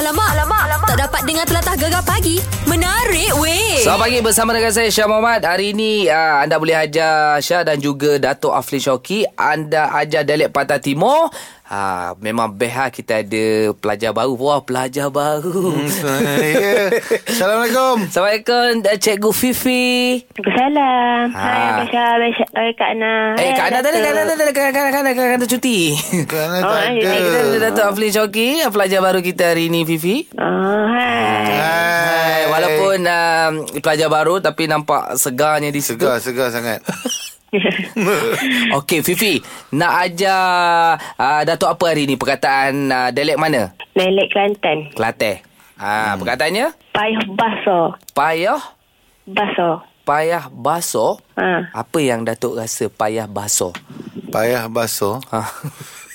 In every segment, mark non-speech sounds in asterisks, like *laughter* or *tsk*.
Alamak, alamak, alamak. Tak dapat dengar telatah gegar pagi. Menarik weh. Selamat pagi bersama dengan saya Syah Muhammad. Hari ini uh, anda boleh ajar Syah dan juga Datuk Aflin Shoki. Anda ajar dialek Pantai Timur. Ha, memang best ha, kita ada pelajar baru. Wah, pelajar baru. ya. *laughs* Assalamualaikum. Assalamualaikum Cikgu Fifi. Salam. Ha. Hai Abang Abang Syah, eh, Kak Ana. Eh, Hai, Kak Ana tadi, Kak Ana Datuk. tadi, Kak Ana, Kak Ana, Kak Ana cuti. Kerana Oh, tak eh, ada. Kita ada Datuk Aflin Shoki, pelajar baru kita hari ini, Fifi. Oh, hai. Hai. Walaupun uh, pelajar baru tapi nampak segarnya di situ. Segar, segar sangat. *laughs* *laughs* Okey, Fifi. Nak ajar uh, Datuk apa hari ni? Perkataan uh, dialek mana? Melek Kelantan. Kelantan. Ha, hmm. perkataannya? Payah baso. Payah, Baso. payah basuh. Ha. Apa yang Datuk rasa payah basuh? Payah basuh. Ha.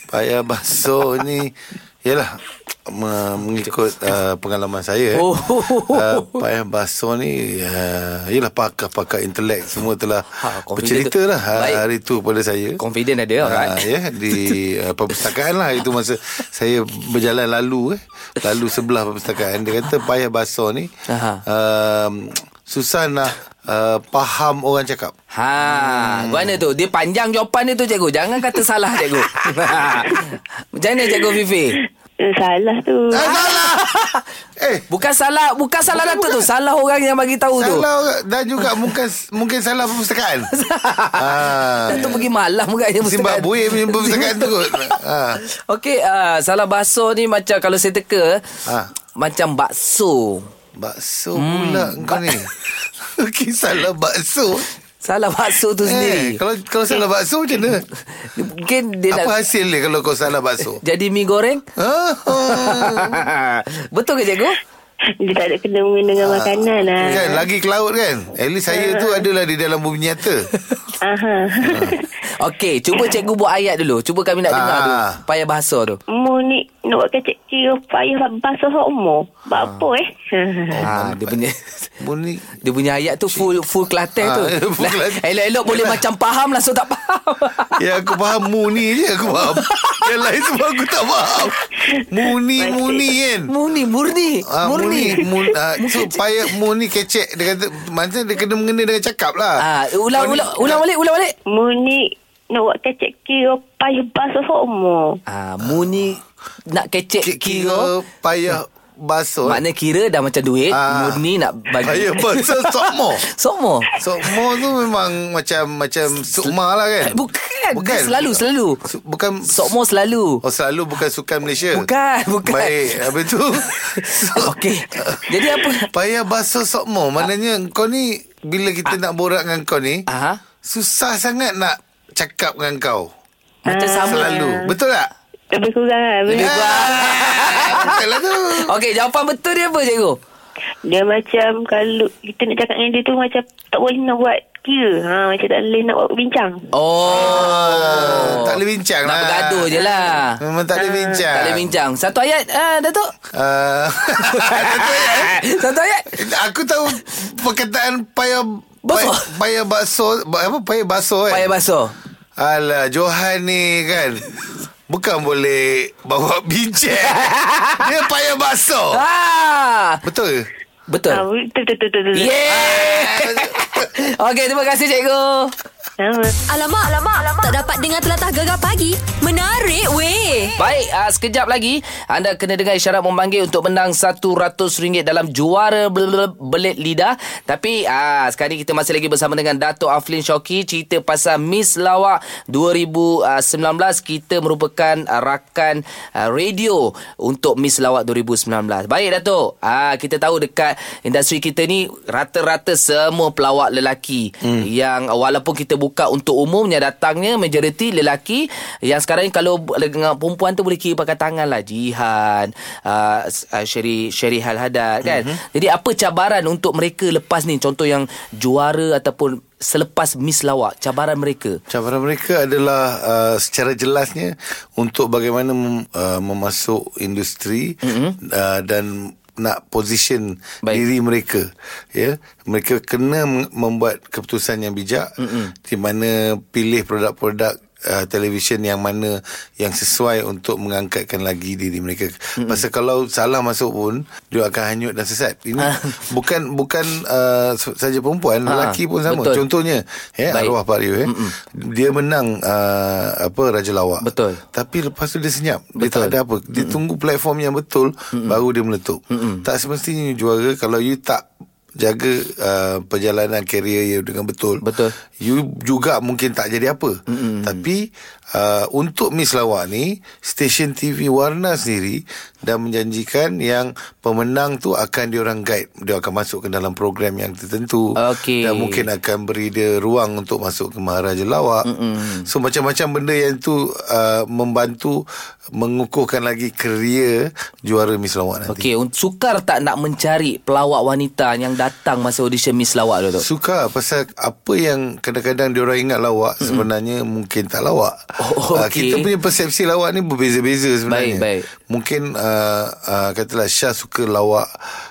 Payah basuh ni *laughs* Yalah me- Mengikut uh, pengalaman saya Oh. *laughs* uh, Payah basuh ni uh, Yalah pakar-pakar intelek Semua telah Ha, Bercerita tu. lah ha- Baik. hari tu pada saya Confident ada kan? Ah, ya di *laughs* uh, perpustakaan lah itu masa saya berjalan lalu eh lalu sebelah perpustakaan dia kata payah basuh ni Aha. um, susah nak uh, faham orang cakap Ha, hmm. mana tu? Dia panjang jawapan dia tu cikgu. Jangan kata salah cikgu. *laughs* Macam mana cikgu Fifi? Eh, Salah tu. ah, salah. *laughs* Eh. Bukan salah, bukan salah Datuk tu. Salah orang yang bagi tahu tu. salah dan juga mungkin mungkin salah perpustakaan. *laughs* Ah. Datuk pergi malam agaknya Zimbabwe punya perpustakaan tu. *laughs* Kot ah. Okey, uh, salah basuh ni macam kalau saya teka, Ah. macam bakso. bakso pula kau ni. Okey salah bakso Salah bakso tu Eh, sendiri. kalau kalau salah bakso macam mana? Mungkin dia Apa nak hasil dia kalau kau salah bakso? jadi mi goreng? Ah, *laughs* Betul ke cikgu? Dia tak ada kena mengena dengan makanan lah. kan lagi ke laut kan At least saya tu adalah di dalam bumi nyata *laughs* Aha. Okey, cuba cikgu buat ayat dulu. Cuba kami nak dengar tu. Ah. Payah bahasa tu. Mu ni nak buat kecik kira payah hak umur. Buat apa eh? Ha, dia punya Buni dia punya ayat tu full full Kelantan tu. Ah, *laughs* full Kelantan. Elok-elok boleh macam faham langsung tak faham. Ya aku faham Muni je aku faham *laughs* Yang lain semua aku tak faham Muni Muni kan murni, murni. Ah, murni. Muni mun, ah, *laughs* So payah Muni kecek Dia kata Macam dia kena mengena dengan cakap lah Ah, ulang Kau ni- ulang ulang balik, ulang balik. Mu ni nak buat kecik kira payah basuh hak umur. Ah, murni nak kecek Ki- kira. Kira payah basuh Makna kira dah macam duit, Ah. murni nak bagi. Payah basuh sokmo *laughs* Sokmo. Sokmo tu memang Macam Macam sukma lah kan Bukan, Bukan. Selalu selalu. Bukan Sokmo selalu. Oh selalu bukan sukan Malaysia Bukan, *laughs* bukan. Baik Habis tu so, *laughs* Okey. Jadi apa? Payah basuh sokmo Maknanya kau ni Bila kita nak borak dengan kau ni Ah, Susah sangat nak Cakap dengan kau macam sama. Selalu Betul tak? Lebih kurang lah. Lebih kurang. Betul lah tu Okey, jawapan betul dia apa cikgu? Dia macam kalau kita nak cakap dengan dia tu macam tak boleh nak buat kira. Ha, macam tak boleh nak buat bincang. Oh. tak boleh bincang Nak lah. bergaduh je lah. Memang tak boleh bincang Tak boleh bincang. Satu ayat, ah, Datuk. Ah, *laughs* Satu ayat, eh? Satu ayat. Aku tahu Perkataan payah Basuh. Payah, payah bakso ba- Apa payah basuh kan Payah basuh. Alah Johan ni kan Bukan boleh Bawa *laughs* bincang Dia payah basuh Ah, Betul ke? betul. Ha, betul, betul, betul, betul. betul. Yeah. *laughs* Okey, terima kasih cikgu. Sama. Alamak, alamak, alamak. Tak dapat dengar telatah gegar pagi. Menarik weh. Baik, uh, sekejap lagi anda kena dengar isyarat memanggil untuk menang RM100 dalam juara bel- belit lidah. Tapi uh, sekarang ni kita masih lagi bersama dengan Dato' Aflin Shoki cerita pasal Miss Lawak 2019 kita merupakan uh, rakan uh, radio untuk Miss Lawak 2019. Baik Dato', uh, kita tahu dekat industri kita ni rata-rata semua pelawak lelaki hmm. yang uh, walaupun kita buka untuk umumnya datangnya majoriti lelaki yang sekarang ni kalau dengan perempuan tu boleh kira pakai tangan lah Jihan uh, uh, Sherry Sherry Hal Hadad kan mm-hmm. jadi apa cabaran untuk mereka lepas ni contoh yang juara ataupun selepas Miss Lawak cabaran mereka Cabaran mereka adalah uh, secara jelasnya untuk bagaimana mem, uh, memasuk industri mm-hmm. uh, dan nak position Baik. Diri mereka ya mereka kena mem- membuat keputusan yang bijak mm-hmm. di mana pilih produk-produk uh, televisyen yang mana yang sesuai untuk mengangkatkan lagi diri mereka. Mm-hmm. Pasal kalau salah masuk pun dia akan hanyut dan sesat. Ini *laughs* bukan bukan uh, saja perempuan, Ha, lelaki pun sama. betul. Contohnya, ya Baik. arwah Pak Rio eh. Dia menang uh, apa Raja Lawak. Betul. Tapi lepas tu dia senyap. Dia Betul. tak ada apa. Dia tunggu platform yang betul baru dia meletup. Tak semestinya juara kalau you tak jaga uh, perjalanan karier you dengan betul. Betul. You juga mungkin tak jadi apa. Mm-hmm. Tapi uh, untuk Miss Lawak ni, stesen TV Warna sendiri dah menjanjikan yang pemenang tu akan diorang guide. Dia akan masuk ke dalam program yang tertentu. Okey. Dan mungkin akan beri dia ruang untuk masuk ke Maharaja Lawak. Mm-hmm. So macam-macam benda yang tu uh, membantu mengukuhkan lagi karier juara Miss Lawak nanti. Okey, un- sukar tak nak mencari pelawak wanita yang datang masa audition Miss Lawak tu? Suka pasal apa yang kadang-kadang diorang ingat lawak mm-hmm. sebenarnya mungkin tak lawak. Oh, Ah, okey. kita punya persepsi lawak ni berbeza-beza sebenarnya. Baik, baik. Mungkin uh, uh, katalah Syah suka lawak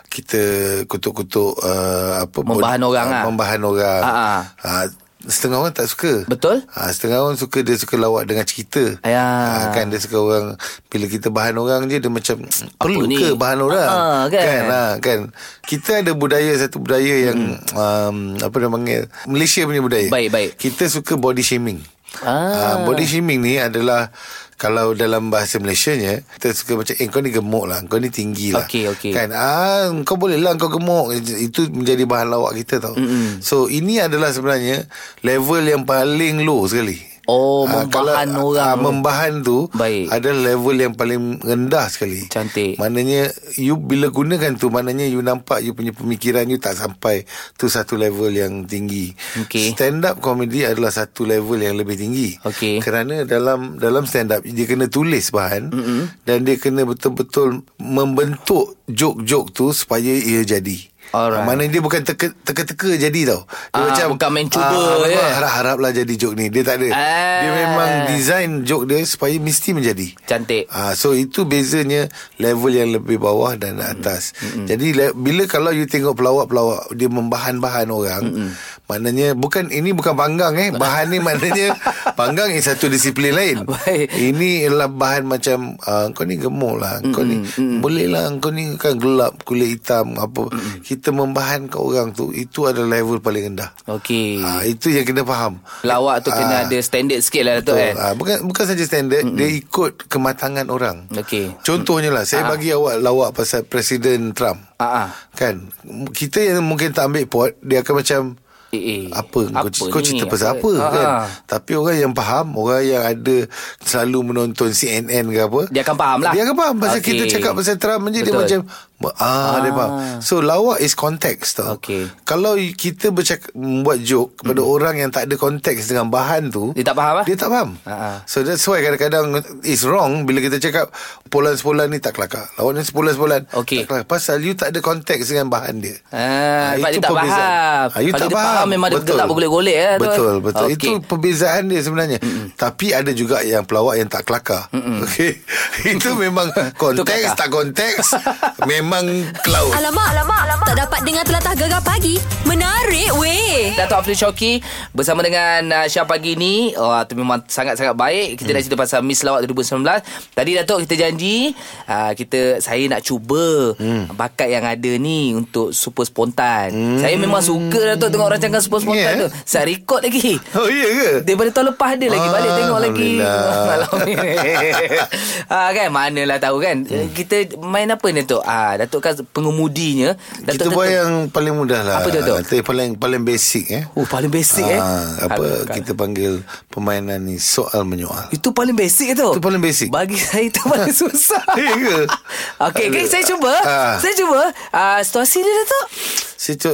kita kutuk-kutuk uh, apa Membahan bod- orang ah, lah. Membahan orang. Ah, ah. Ah, setengah orang tak suka. Betul? Ha, setengah orang suka dia suka lawak dengan cerita. Ya. Ha, kan dia suka orang bila kita bahan orang je dia macam *tsk* perlu ni? ke bahan orang? Ah, kan? kan? Ha, kan. Kita ada budaya satu budaya yang um, apa dia panggil Malaysia punya budaya. Baik, baik. Kita suka body shaming. Ah. Ha, body shaming ni adalah kalau dalam bahasa Malaysianya kita suka macam eh kau ni gemuk lah kau ni tinggi lah. Okey, okey. kan? Ah kau boleh lah kau gemuk. Itu menjadi bahan lawak kita tau. Mm-mm. so ini adalah sebenarnya level yang paling low sekali Oh, Ah, membahan kalau, orang tu. membahan tu Baik. adalah level yang paling rendah sekali. Cantik. Maknanya you bila gunakan tu maknanya you nampak you punya pemikiran you tak sampai tu satu level yang tinggi. Okey. Stand up comedy adalah satu level yang lebih tinggi. Okey. Kerana dalam dalam stand up dia kena tulis bahan mm-hmm. dan dia kena betul-betul membentuk joke-joke tu supaya ia jadi. Alright. Ah, Mana dia bukan teka, teka-teka jadi tau. Dia Ah, bukan main cuba ah, je. memang harap-haraplah jadi joke ni. Dia tak ada. Ah. Dia memang design joke dia supaya mesti menjadi. Cantik. Ah, so itu bezanya level yang lebih bawah dan atas. Mm-hmm. Jadi bila kalau you tengok pelawak-pelawak dia membahan-bahan orang, mm-hmm. maknanya bukan ini bukan panggang eh. Bahan ni maknanya *laughs* panggang ini satu disiplin lain. Baik. Ini adalah bahan macam uh, kau ni gemuk lah, kau ni boleh lah, kau ni kan gelap kulit hitam apa. Kita membahan ke orang tu itu adalah level paling rendah. Okey. Ah, itu yang kena faham. Lawak tu kena Ah. ada standard sikit lah Datuk kan. Ah, bukan bukan saja standard, mm dia ikut kematangan orang. Okey. Contohnya lah, saya Ah. bagi awak lawak pasal Presiden Trump. Ah. Kan? Kita yang mungkin tak ambil pot, dia akan macam Eh, eh. apa, Apa kau, cerita pasal Apa? apa, Ah, kan tapi orang yang faham orang yang ada selalu menonton CNN ke apa Dia akan faham lah. dia akan faham pasal Okey. kita cakap pasal Trump je dia Betul. macam ah, dia Ah. faham so lawak is context tau Okey. kalau kita bercakap membuat joke kepada orang yang tak ada konteks dengan bahan tu Dia tak faham lah? dia tak faham Ah, ah. so that's why kadang-kadang is wrong bila kita cakap sepolan-sepolan ni tak kelakar lawak ni sepolan-sepolan Okey. tak kelakar pasal you tak ada konteks dengan bahan dia Ah, sebab itu dia tak perbezaan. faham. Ah, you Kalau tak dia faham, memang dia gelak bergolek-golek lah tu. Betul, betul. Okey. Itu perbezaan dia sebenarnya. Mm-mm. Tapi ada juga yang pelawak yang tak kelakar. Okey. *laughs* itu memang *laughs* konteks tak konteks *laughs* memang cloud. Alamak, alamak, alamak. Tak dapat dengar telatah gegar pagi. Menarik weh. Dato' Afri Shoki bersama dengan uh, Syah pagi ni. Oh, tu memang sangat-sangat baik. Kita hmm. nak cerita pasal Miss Lawak 2019. Tadi Datuk kita janji uh, kita saya nak cuba hmm. bakat yang ada ni untuk super spontan. Hmm. Saya memang suka Datuk tengok rancangan super spontan Yeah. tu. Saya record lagi. Oh iya ke? Daripada tahun lepas dia lagi balik Ah, tengok lagi. Alhamdulillah. *laughs* Malam ni. *laughs* ah, kan manalah tahu kan. Hmm. Kita main apa ni Datuk? Ah, Datuk kan pengemudinya. Kita Datuk buat yang paling mudah lah. Apa tu, Datuk? Yang paling paling basic eh. Oh, paling basic eh. Ah, apa Kalau- kita panggil permainan ni soal menyoal. Itu paling basic tu. Itu paling basic. Bagi saya itu paling *laughs* susah. Ya ke? Okey, okay, saya cuba. Ah. Saya cuba. Uh, situasi dia Datuk. Situ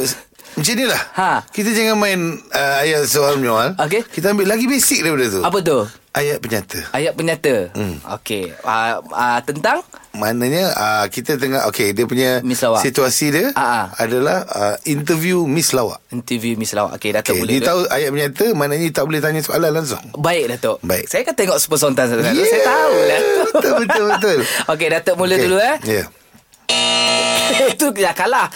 macam ni lah Ha. Kita jangan main uh, Ayat soal menyoal Okey. Kita ambil lagi basic daripada tu Apa tu? Ayat penyata Ayat penyata. Hmm. Okey. Uh, uh, tentang Maknanya uh, kita tengah okey dia punya Miss Lawak. situasi dia ah. adalah uh, interview Miss Lawak. interview Miss Lawak. Okey, Datuk Okay, boleh. dia tu? tahu ayat menyata maknanya tak boleh tanya soalan langsung. Baik Datuk. Baik. Saya kan tengok Super Sontan yeah. Yeah. Saya tahu Datuk. *laughs* Betul, betul, betul. *laughs* Okey, Datuk mula Okey, dulu eh. Ya. *laughs* Itu dah kalah.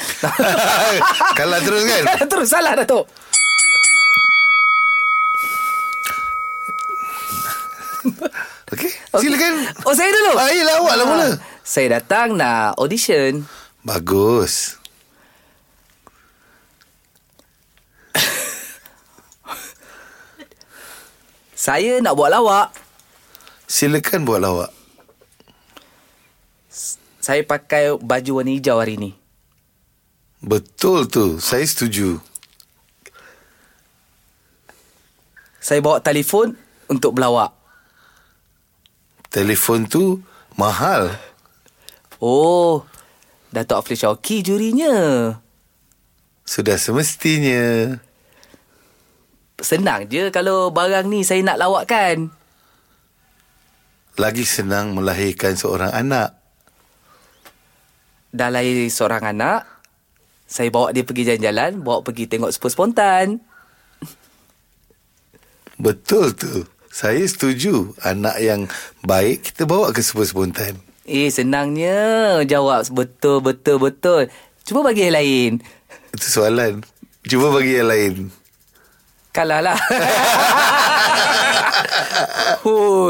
*laughs* Kalah terus kan? *laughs* terus salah Datuk. Okey, silakan. Oh saya dulu Ah, yelah, awak lah mula. Saya datang nak audition Bagus. Saya nak buat lawak Silakan buat lawak. Saya pakai baju warna hijau hari ni Betul tu. Saya setuju. Saya bawa telefon untuk berlawak Telefon tu mahal. Oh Datuk Afli Syauki jurinya Sudah semestinya. Senang je kalau barang ni saya nak lawakkan Lagi senang melahirkan seorang anak. Dah lahir seorang anak Saya bawa dia pergi jalan-jalan Bawa pergi tengok super spontan Betul tu. Saya setuju. Anak yang baik kita bawa ke super spontan. Eh senangnya Jawab betul betul betul Cuba bagi yang lain Itu soalan. Cuba bagi yang lain. Kalah lah *laughs* huh,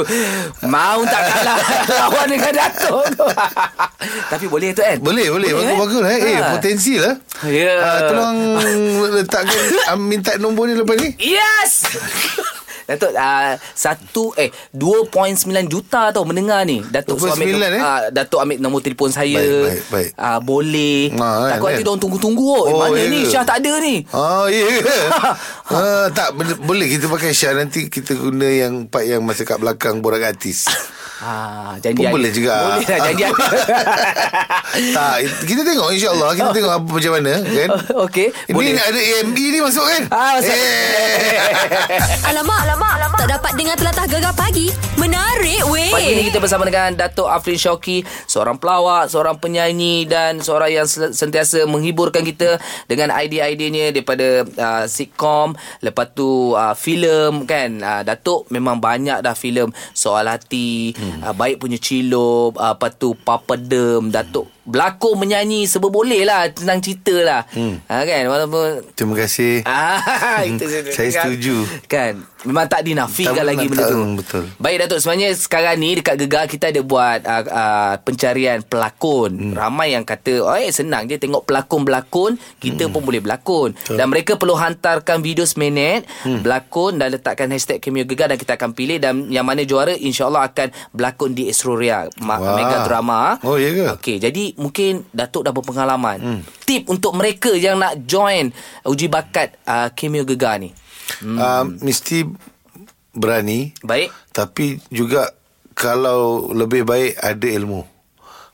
Mau tak kalah *laughs* Lawan dengan Datuk tu *laughs* Tapi boleh tu kan Boleh, boleh. Bagus-bagus eh. Eh, Ha. potensi lah. Ya. Ah, tolong letakkan, *laughs* ah, minta nombor ni lepas ni. Yes Datuk uh, satu eh 2.9 juta tau mendengar ni. Datuk 2.9 ambil eh? uh, Datuk ambil nombor telefon saya. Baik, baik, baik. Uh, boleh. Ah, Takut kan, nanti kan? diorang tunggu-tunggu oh. Eh, Oh, mana ya ni? Syah tak ada ni. Oh, ya ke? *laughs* ah, tak, boleh- boleh kita pakai Syah. Nanti kita guna yang part yang masa kat belakang borak artis. *laughs* Ah, janji Pun ada. boleh juga. Boleh lah janji ada. *laughs* tak, kita tengok insyaAllah. Kita tengok apa macam mana. Kan? *laughs* Okey, Ini boleh. ada AMB ni masuk kan? Ah, masuk. Eh. *laughs* Alamak, alamak, alamak. Tak dapat dengar telatah gegar pagi. Menarik weh. Pagi ni kita bersama dengan Datuk Afrin Syauki Seorang pelawak, seorang penyanyi Dan seorang yang sentiasa menghiburkan kita Dengan idea-ideanya Daripada uh, sitcom Lepas tu uh, filem kan uh, Datuk memang banyak dah filem Soal Hati hmm. Uh, Baik Punya Cilop uh, Lepas tu Papa Dem Datuk berlakon menyanyi Serba boleh lah Tentang cerita lah hmm. uh, Kan walaupun Terima kasih. Ah, *laughs* itu Saya setuju. Kan Memang tak dinafikan Tak lagi benda tak- tu betul. Baik Datuk Sebenarnya sekarang ni Dekat Gegar kita ada buat uh, uh, Pencarian pelakon hmm. Ramai yang kata Oh eh senang je Tengok pelakon-pelakon Kita hmm. pun boleh berlakon Betul. Dan mereka perlu hantarkan video seminit hmm. Berlakon Dan letakkan hashtag Cameo Gegar Dan kita akan pilih Dan yang mana juara InsyaAllah akan Berlakon di Esroria Ma- Wah. Mega Drama Oh, ya ke? Okey, jadi mungkin Datuk dah berpengalaman. Hmm. Tip untuk mereka yang nak join uji bakat uh, Cameo Gegar ni. Hmm. Uh, mesti berani. Baik. Tapi juga kalau lebih baik ada ilmu.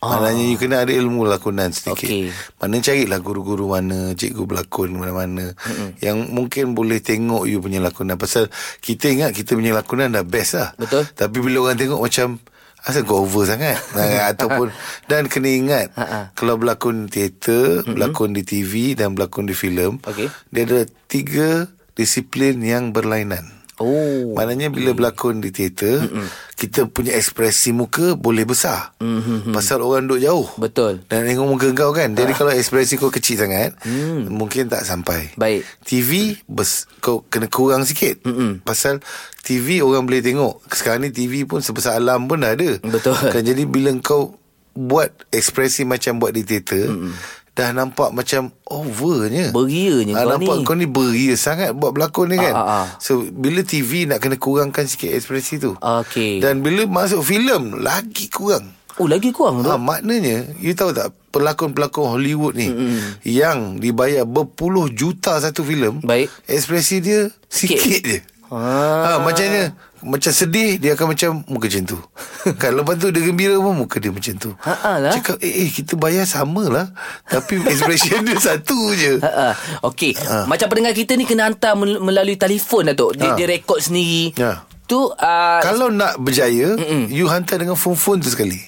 Maknanya you kena ada ilmu lakonan sedikit. Okey. Mana carilah guru-guru mana, cikgu berlakon mana-mana mm-hmm. yang mungkin boleh tengok you punya lakonan. Pasal kita ingat kita punya lakonan dah best lah. Betul. Tapi bila orang tengok macam Asal kau over sangat *laughs* Ataupun Dan kena ingat Ha-ha. Kalau berlakon teater mm-hmm. Berlakon di TV Dan berlakon di filem Okey. Dia ada tiga Disiplin yang berlainan Oh. Maknanya bila berlakon di teater Mm-mm. Kita punya ekspresi muka Boleh besar Mm-hmm. Pasal orang duduk jauh Betul. Dan tengok muka kau kan Jadi kalau ekspresi kau kecil sangat Hmm. Mungkin tak sampai Baik. TV bes, Kau kena kurang sikit Mm-mm. Pasal TV orang boleh tengok Sekarang ni TV pun sebesar alam pun dah ada Betul. kan, Jadi bila kau Buat ekspresi macam buat di teater Mm-mm. Dah nampak macam overnya Berianya Ah, kau nampak ni. kau ni beria sangat buat berlakon ni kan. Ah, ah, ah. So bila TV nak kena kurangkan sikit ekspresi tu. Okey. Dan bila masuk filem lagi kurang. Oh, lagi kurang tu. Ha, maknanya you tahu tak pelakon-pelakon Hollywood ni mm. yang dibayar berpuluh juta satu filem, Baik. ekspresi dia sikit, Sikit. je. Ah. Ha, macamnya macam sedih dia akan macam muka macam tu. *laughs* kan lepas tu dia gembira pun muka dia macam tu. Ha, ha lah. Cakap eh, eh kita bayar sama lah tapi *laughs* expression dia satu je. Ha, ha. Okey. Macam pendengar kita ni kena hantar mel- melalui telefon Datuk. Dia, Ha. dia rekod sendiri. Ya. Tu uh, Kalau nak berjaya Mm-mm. You hantar dengan phone-phone tu sekali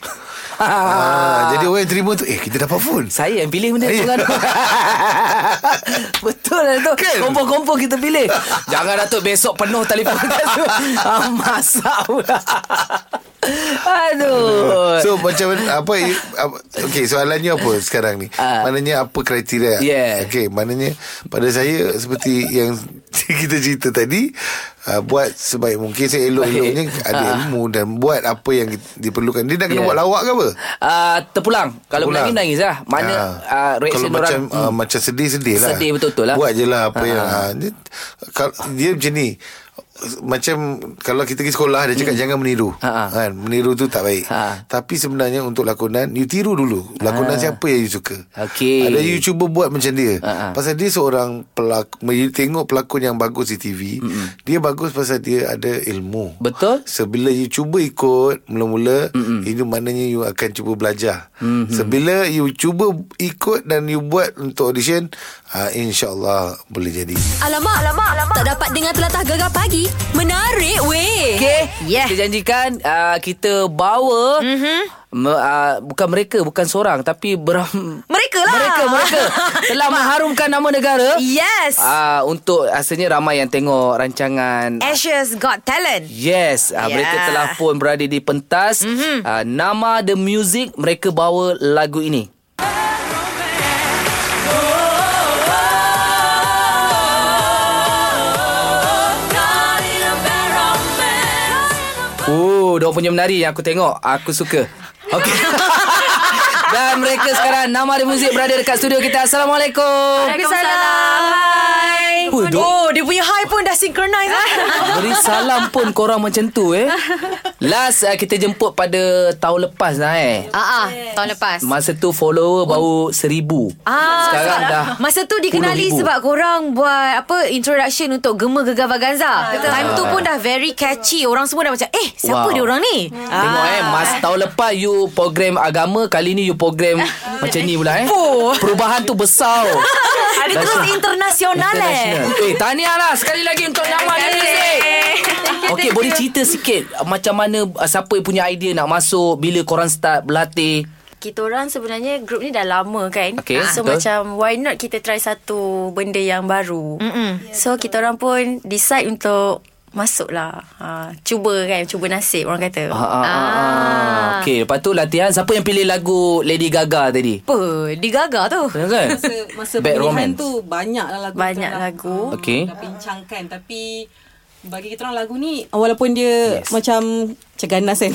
ha, Jadi orang yang terima tu Eh kita dapat phone. Saya yang pilih benda tu kan *laughs* Betul lah tu. Kan? Kompor-kompor kita pilih. Jangan Datuk besok penuh telefon *laughs* ah, Masak pula Aduh So macam apa, Okay soalannya apa sekarang ni Ah. Maknanya apa kriteria Yeah. Okay maknanya Pada saya Seperti yang *laughs* kita cerita tadi uh, buat sebaik mungkin saya elok-eloknya ada ilmu dan buat apa yang diperlukan. Dia dah kena Yeah. buat lawak ke apa? Uh, terpulang Kalau Terpulang. menangis, nangis lah Mana Ah. uh, reaction Kalau macam uh, macam sedih-sedih lah. Sedih betul-betul lah. Buat je lah apa Ah. yang uh, dia, dia macam ni. Macam kalau kita pergi sekolah dia cakap jangan meniru. Ha, ha. Kan? Meniru tu tak baik. Ha. Tapi sebenarnya untuk lakonan you tiru dulu. Lakonan siapa yang you suka. Okey. Ada you cuba buat macam dia. Ha, ha. Pasal dia seorang pelakon you tengok pelakon yang bagus di TV, dia bagus pasal dia ada ilmu. Betul Sebila you cuba ikut mula-mula Mm-mm. itu maknanya you akan cuba belajar. Mm-hmm. Sebila you cuba ikut dan you buat untuk audition, uh, insya-Allah boleh jadi. Alamak, alamak, alamak. Tak dapat dengar telatah gegar pagi. Menarik weh. Okay Yeah. Kita janjikan uh, Kita bawa mm-hmm. me, uh, Bukan mereka Bukan seorang Tapi beram Mereka lah. Mereka Mereka *laughs* Telah mengharumkan nama negara Yes. uh, Untuk Asalnya ramai yang tengok Rancangan Ashes Got Talent. Yes yeah. Yeah. Mereka telah pun berada di pentas mm-hmm. uh, Nama The Music Mereka bawa lagu ini dia punya menari yang aku tengok. Aku suka. Okey. *laughs* Dan mereka sekarang nama The Music berada dekat studio kita. Assalamualaikum. Waalaikumsalam. Hai. Oh. Oh, dia punya high pun dah synchronize. Beri salam pun korang macam tu eh. *laughs* Last uh, kita jemput pada tahun lepas lah eh. Ah, ah, tahun lepas. Masa tu follower baru seribu. Ah, Sekarang dah Masa tu dikenali 10,000. sebab korang buat apa introduction untuk Gema Gegar Vaganza. Betul. Time tu pun dah very catchy. Orang semua dah macam, "Eh, siapa Wow. dia orang ni?" Tengok eh Mas tahun lepas You program agama Kali ni you program *laughs* Macam ni pula eh Oh. Perubahan tu besar. *laughs* Ada terus internasional eh. Eh tahniah lah Sekali lagi untuk nama Music *laughs* Okey boleh cerita sikit Macam mana uh, Siapa yang punya idea nak masuk Bila korang start berlatih kita orang sebenarnya grup ni dah lama kan. Okey, so betul. macam why not kita try satu benda yang baru. Mm-mm. So kita orang pun decide untuk masuk lah. Ha, cuba kan, cuba nasib orang kata. Ah, ah, ah, ah. Okey, lepas tu latihan siapa yang pilih lagu Lady Gaga tadi? Apa? Digaga tu. Ya kan? masa, masa Bad pemilihan Romance. tu banyak lah lagu Banyak dah, lagu. Okey. dah bincangkan tapi bagi kita orang lagu ni walaupun dia Yes. yes. macam macam ganas *laughs* kan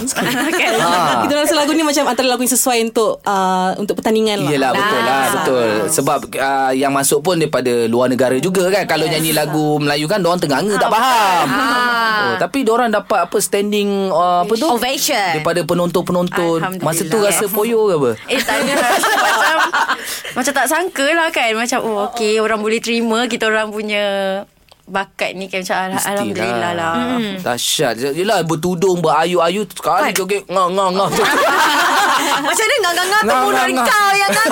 Ah. kita orang rasa lagu ni macam antara lagu yang sesuai untuk uh, untuk pertandingan lah Yelah betul lah betul sebab uh, yang masuk pun daripada luar negara juga kan kalau nyanyi lagu Melayu kan orang tenganga tak faham. Oh tapi orang dapat apa standing uh, apa tu? Ovation. Daripada penonton-penonton. Masa tu rasa poyo ke apa? Eh tak ada *laughs* macam macam tak sangka lah kan macam oh okey orang boleh terima kita orang punya bakat ni kan macam al- alhamdulillah lah. Hmm. Dahsyat. Yelah bertudung berayu-ayu sekali joget ngah ngah ngah. *laughs* Macam mana Nganga, terbunuh nganga. kau yang kan.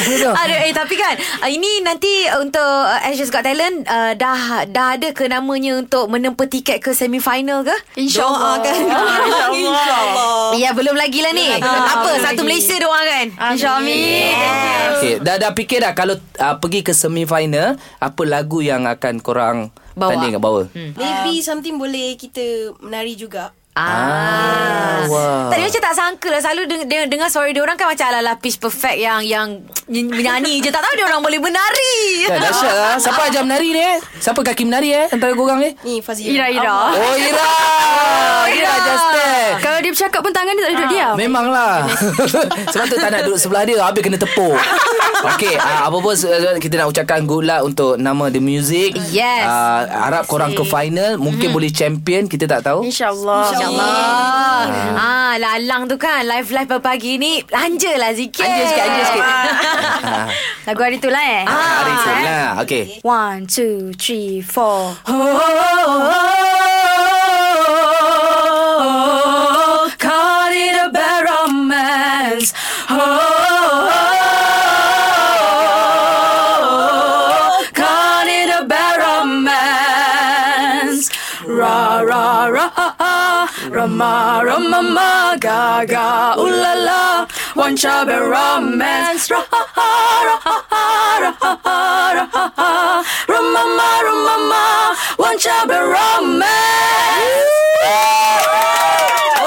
Betul. Aduh, eh tapi kan uh, ini nanti untuk uh, Ashes Got Talent uh, dah dah ada ke namanya untuk menempa tiket ke semi final ke? InsyaAllah. Doakan. *laughs* InsyaAllah. *laughs* Ya belum lagi lah ni. Apa satu Malaysia doang kan? InsyaAllah. Okay, dah dah fikir dah kalau uh, pergi ke semi final apa lagu yang akan korang Bawa. tanding bawa? Hmm. Maybe something boleh kita menari juga. Ah, wah. Tadi macam tak sangka lah Selalu deng- deng- dengar suara dia orang kan Macam ala-ala pitch perfect Yang yang ny- menyanyi je Tak tahu dia orang boleh menari Kan dahsyat lah. *laughs* Siapa ajar menari ni eh? Siapa kaki menari eh? Antara korang ni? Ni Fazira. Ira-ira. Oh, Ira. Ira Justin. Kalau dia bercakap pun tangan dia tak duduk diam. Memanglah *laughs* Sebab tu tak nak duduk sebelah dia Habis kena tepuk Okay uh, Apa pun uh, Kita nak ucapkan good luck Untuk nama The Music Yes. uh, Harap korang ke final Mungkin boleh champion Kita tak tahu InsyaAllah. InsyaAllah ah, Lalang tu kan Live-live pagi ni Lanja lah sikit Anja sikit Anja sikit. Ah, *laughs* Lagu hari tu lah eh. Hari tu lah. Okay One, two, three, four. Caught Rama Rama ma ga ga ooh la la. One chubby romance. Ra ra ra ra ra Rama ma Rama ma. One chubby romance.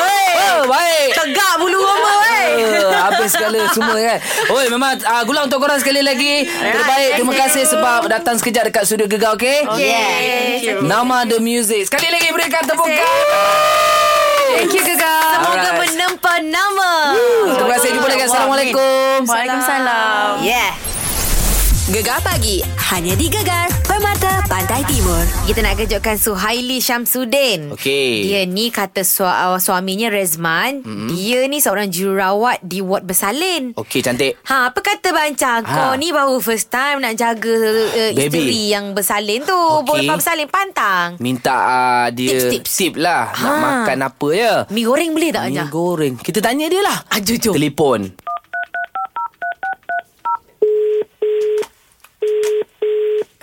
Oh baik. Tegak bulu roma weh Habis segala semua kan? Oi memang uh, Gula untuk korang sekali lagi. Terbaik Terima kasih sebab Datang sekejap dekat studio Gegar okay? Yeah. Nama The Music. Sekali lagi berikan tepukan Thank you Gegar. Semoga Alright. menempa nama. Terima kasih Jumpa lagi Assalamualaikum Waalaikumsalam. Yeah. Gegar pagi hanya di Gegar Pantai Timur. Kita nak kejutkan Suhaili Syamsuddin. Okey. Dia ni kata su- uh, suaminya Rezman, mm-hmm. dia ni seorang jururawat di ward bersalin. Okey cantik Ha, apa kata bancang? Ha. Kau ni baru first time nak jaga uh, Baby. isteri yang bersalin tu. Okay. Boleh bersalin pantang. Minta uh, dia Tips, tips. Tip lah Nak Ha. makan apa ya Mi goreng boleh tak Mi Anja? goreng Kita tanya dia lah Ah, jujur. Telefon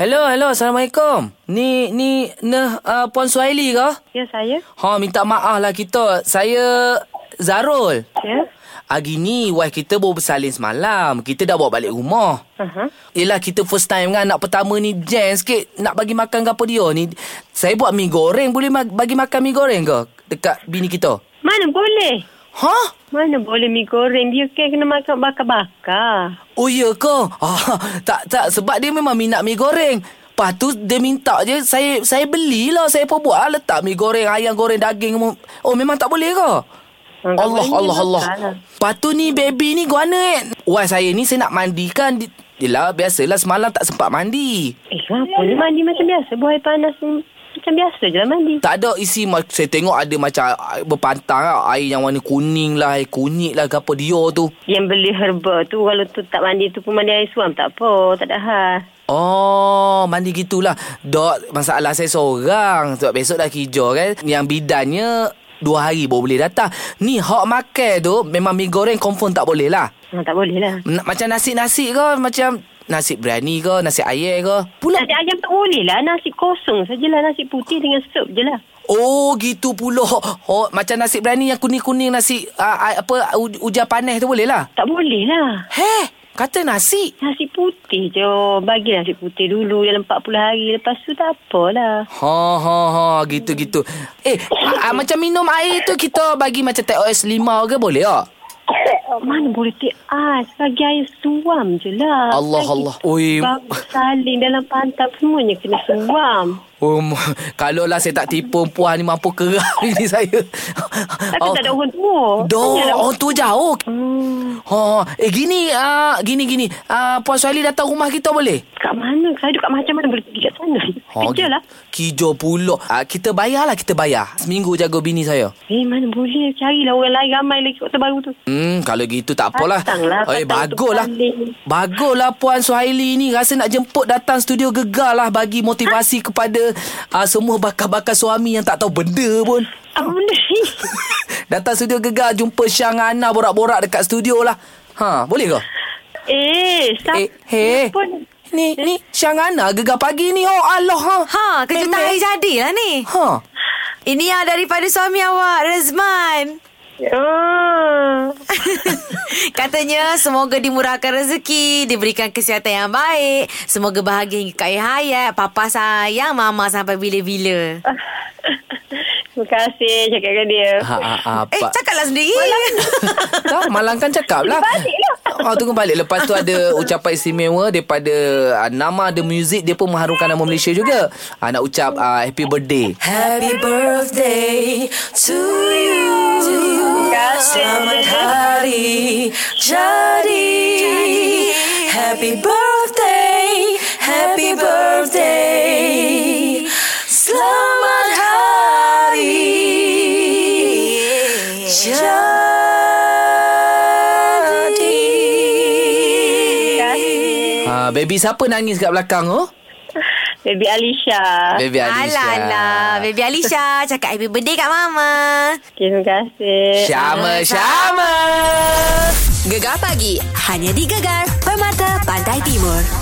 Hello, hello. Assalamualaikum. Ni ni nah uh, Puan Suhaili ke? Ya, saya. Ha, minta maaf lah kita. Saya Zarul. Ya. Hari ni wife kita baru bersalin semalam. Kita dah bawa balik rumah. Aha. Yelah kita first time kan Anak pertama ni jam sikit Nak bagi makan ke apa dia ni Saya buat mi goreng Boleh ma- bagi makan mi goreng ke Dekat bini kita Mana boleh? Ha? Mana boleh mi goreng? Dia kan kena makan bakar-bakar. Oh ya ke ah, Tak tak Sebab dia memang minat mi goreng Lepas tu dia minta je Saya saya belilah Saya pun buat lah, Letak mi goreng Ayam goreng daging. Oh memang tak boleh ke Hmm, Allah Allah Allah masalah. Lepas tu ni baby ni Guana eh Wah saya ni saya nak mandikan Di- Yelah biasalah semalam tak sempat mandi Eh, kenapa ni mandi macam biasa? Buah air panas ni macam biasa je lah mandi. Tak ada isi Saya tengok ada macam ah, Berpantang lah Air yang warna kuning lah Air kunyit lah ke apa dia tu Yang beli herba tu, kalau tu tak mandi tu pun mandi air suam, tak apa. Tak ada hal. Oh Mandi gitulah Dok Masalah saya seorang Sebab besok dah kijau kan Yang bidannya Dua hari baru boleh datang Ni hak makan tu Memang mi goreng confirm tak boleh lah Ha, tak boleh lah. Na- Macam nasi-nasi ke Macam Nasi biryani ke Nasi ayam ke Pula Nasi ayam tak boleh lah. Nasi kosong sajalah. Nasi putih dengan sup je lah. Oh gitu pula oh, Macam nasi biryani yang kuning-kuning Nasi uh, apa Ujar panas tu boleh lah Tak boleh lah. Heh Kata nasi Nasi putih je. Bagi nasi putih dulu dalam 40 hari. Lepas tu tak apalah. Ha ha ha gitu gitu. Eh a, a, macam minum air tu kita bagi macam TOS limau ke boleh tak? Mana boleh take ais. Bagi air suam je lah. Allah, Bagi Allah. Oi. Saling dalam pantat semuanya kena suam. Um, *laughs* kalau lah saya tak tipu puan ni mampu kerah *laughs* ini saya. Tapi tak ada orang tua. Doh, orang tu jauh. Hmm. Ha, eh gini ah uh, gini gini. Ah uh, Puan Suhaili datang rumah kita boleh? Kat mana? Saya duduk kat macam mana boleh pergi kat sana? *laughs* Kerja lah. Kijo pula. Ah uh, kita bayar lah kita bayar. Seminggu jaga bini saya. Eh, mana boleh. Carilah orang lain ramai lagi kota baru tu. Hmm, kalau gitu tak apalah. Datanglah, Eh, baguslah. Baguslah Puan Suhaili ni. Rasa nak jemput datang studio gegar lah. Bagi motivasi kepada uh, semua bakal-bakal suami yang tak tahu benda pun. Apa benda ni? *laughs* datang studio gegar jumpa Syah dengan Ana borak-borak dekat studio lah. Ha, boleh ke? eh, siapa Eh, hey. pun? Ni, ni Syah dengan Ana gegar pagi ni. Oh, Allah. Ha, Ha, kejutan hari jadilah ni. Ha. Ini yang daripada suami awak, Rezman. Ah. *laughs* Katanya semoga dimurahkan rezeki, diberikan kesihatan yang baik, semoga bahagia hingga kaya hayat, papa sayang mama sampai bila-bila. *laughs* Terima kasih cakap dengan dia. Ha, ha, ha, Eh, cakaplah sendiri. Tak, Malang kan cakap lah. Oh, tunggu balik. Lepas tu ada ucapan istimewa daripada uh, nama The Music. Dia pun mengharumkan nama Malaysia juga. Uh, nak ucap uh, happy birthday. Happy birthday to you. Selamat hari jadi. Happy birthday, happy birthday. Selamat hari jadi. Ha, baby siapa nangis kat belakang tu? Baby Alisha. Baby Alicia. Alah, alah. Baby Alisha cakap happy birthday kat mama. Okay, terima kasih. Syama-syama. Gegar pagi hanya di Gegar Permata Pantai Timur.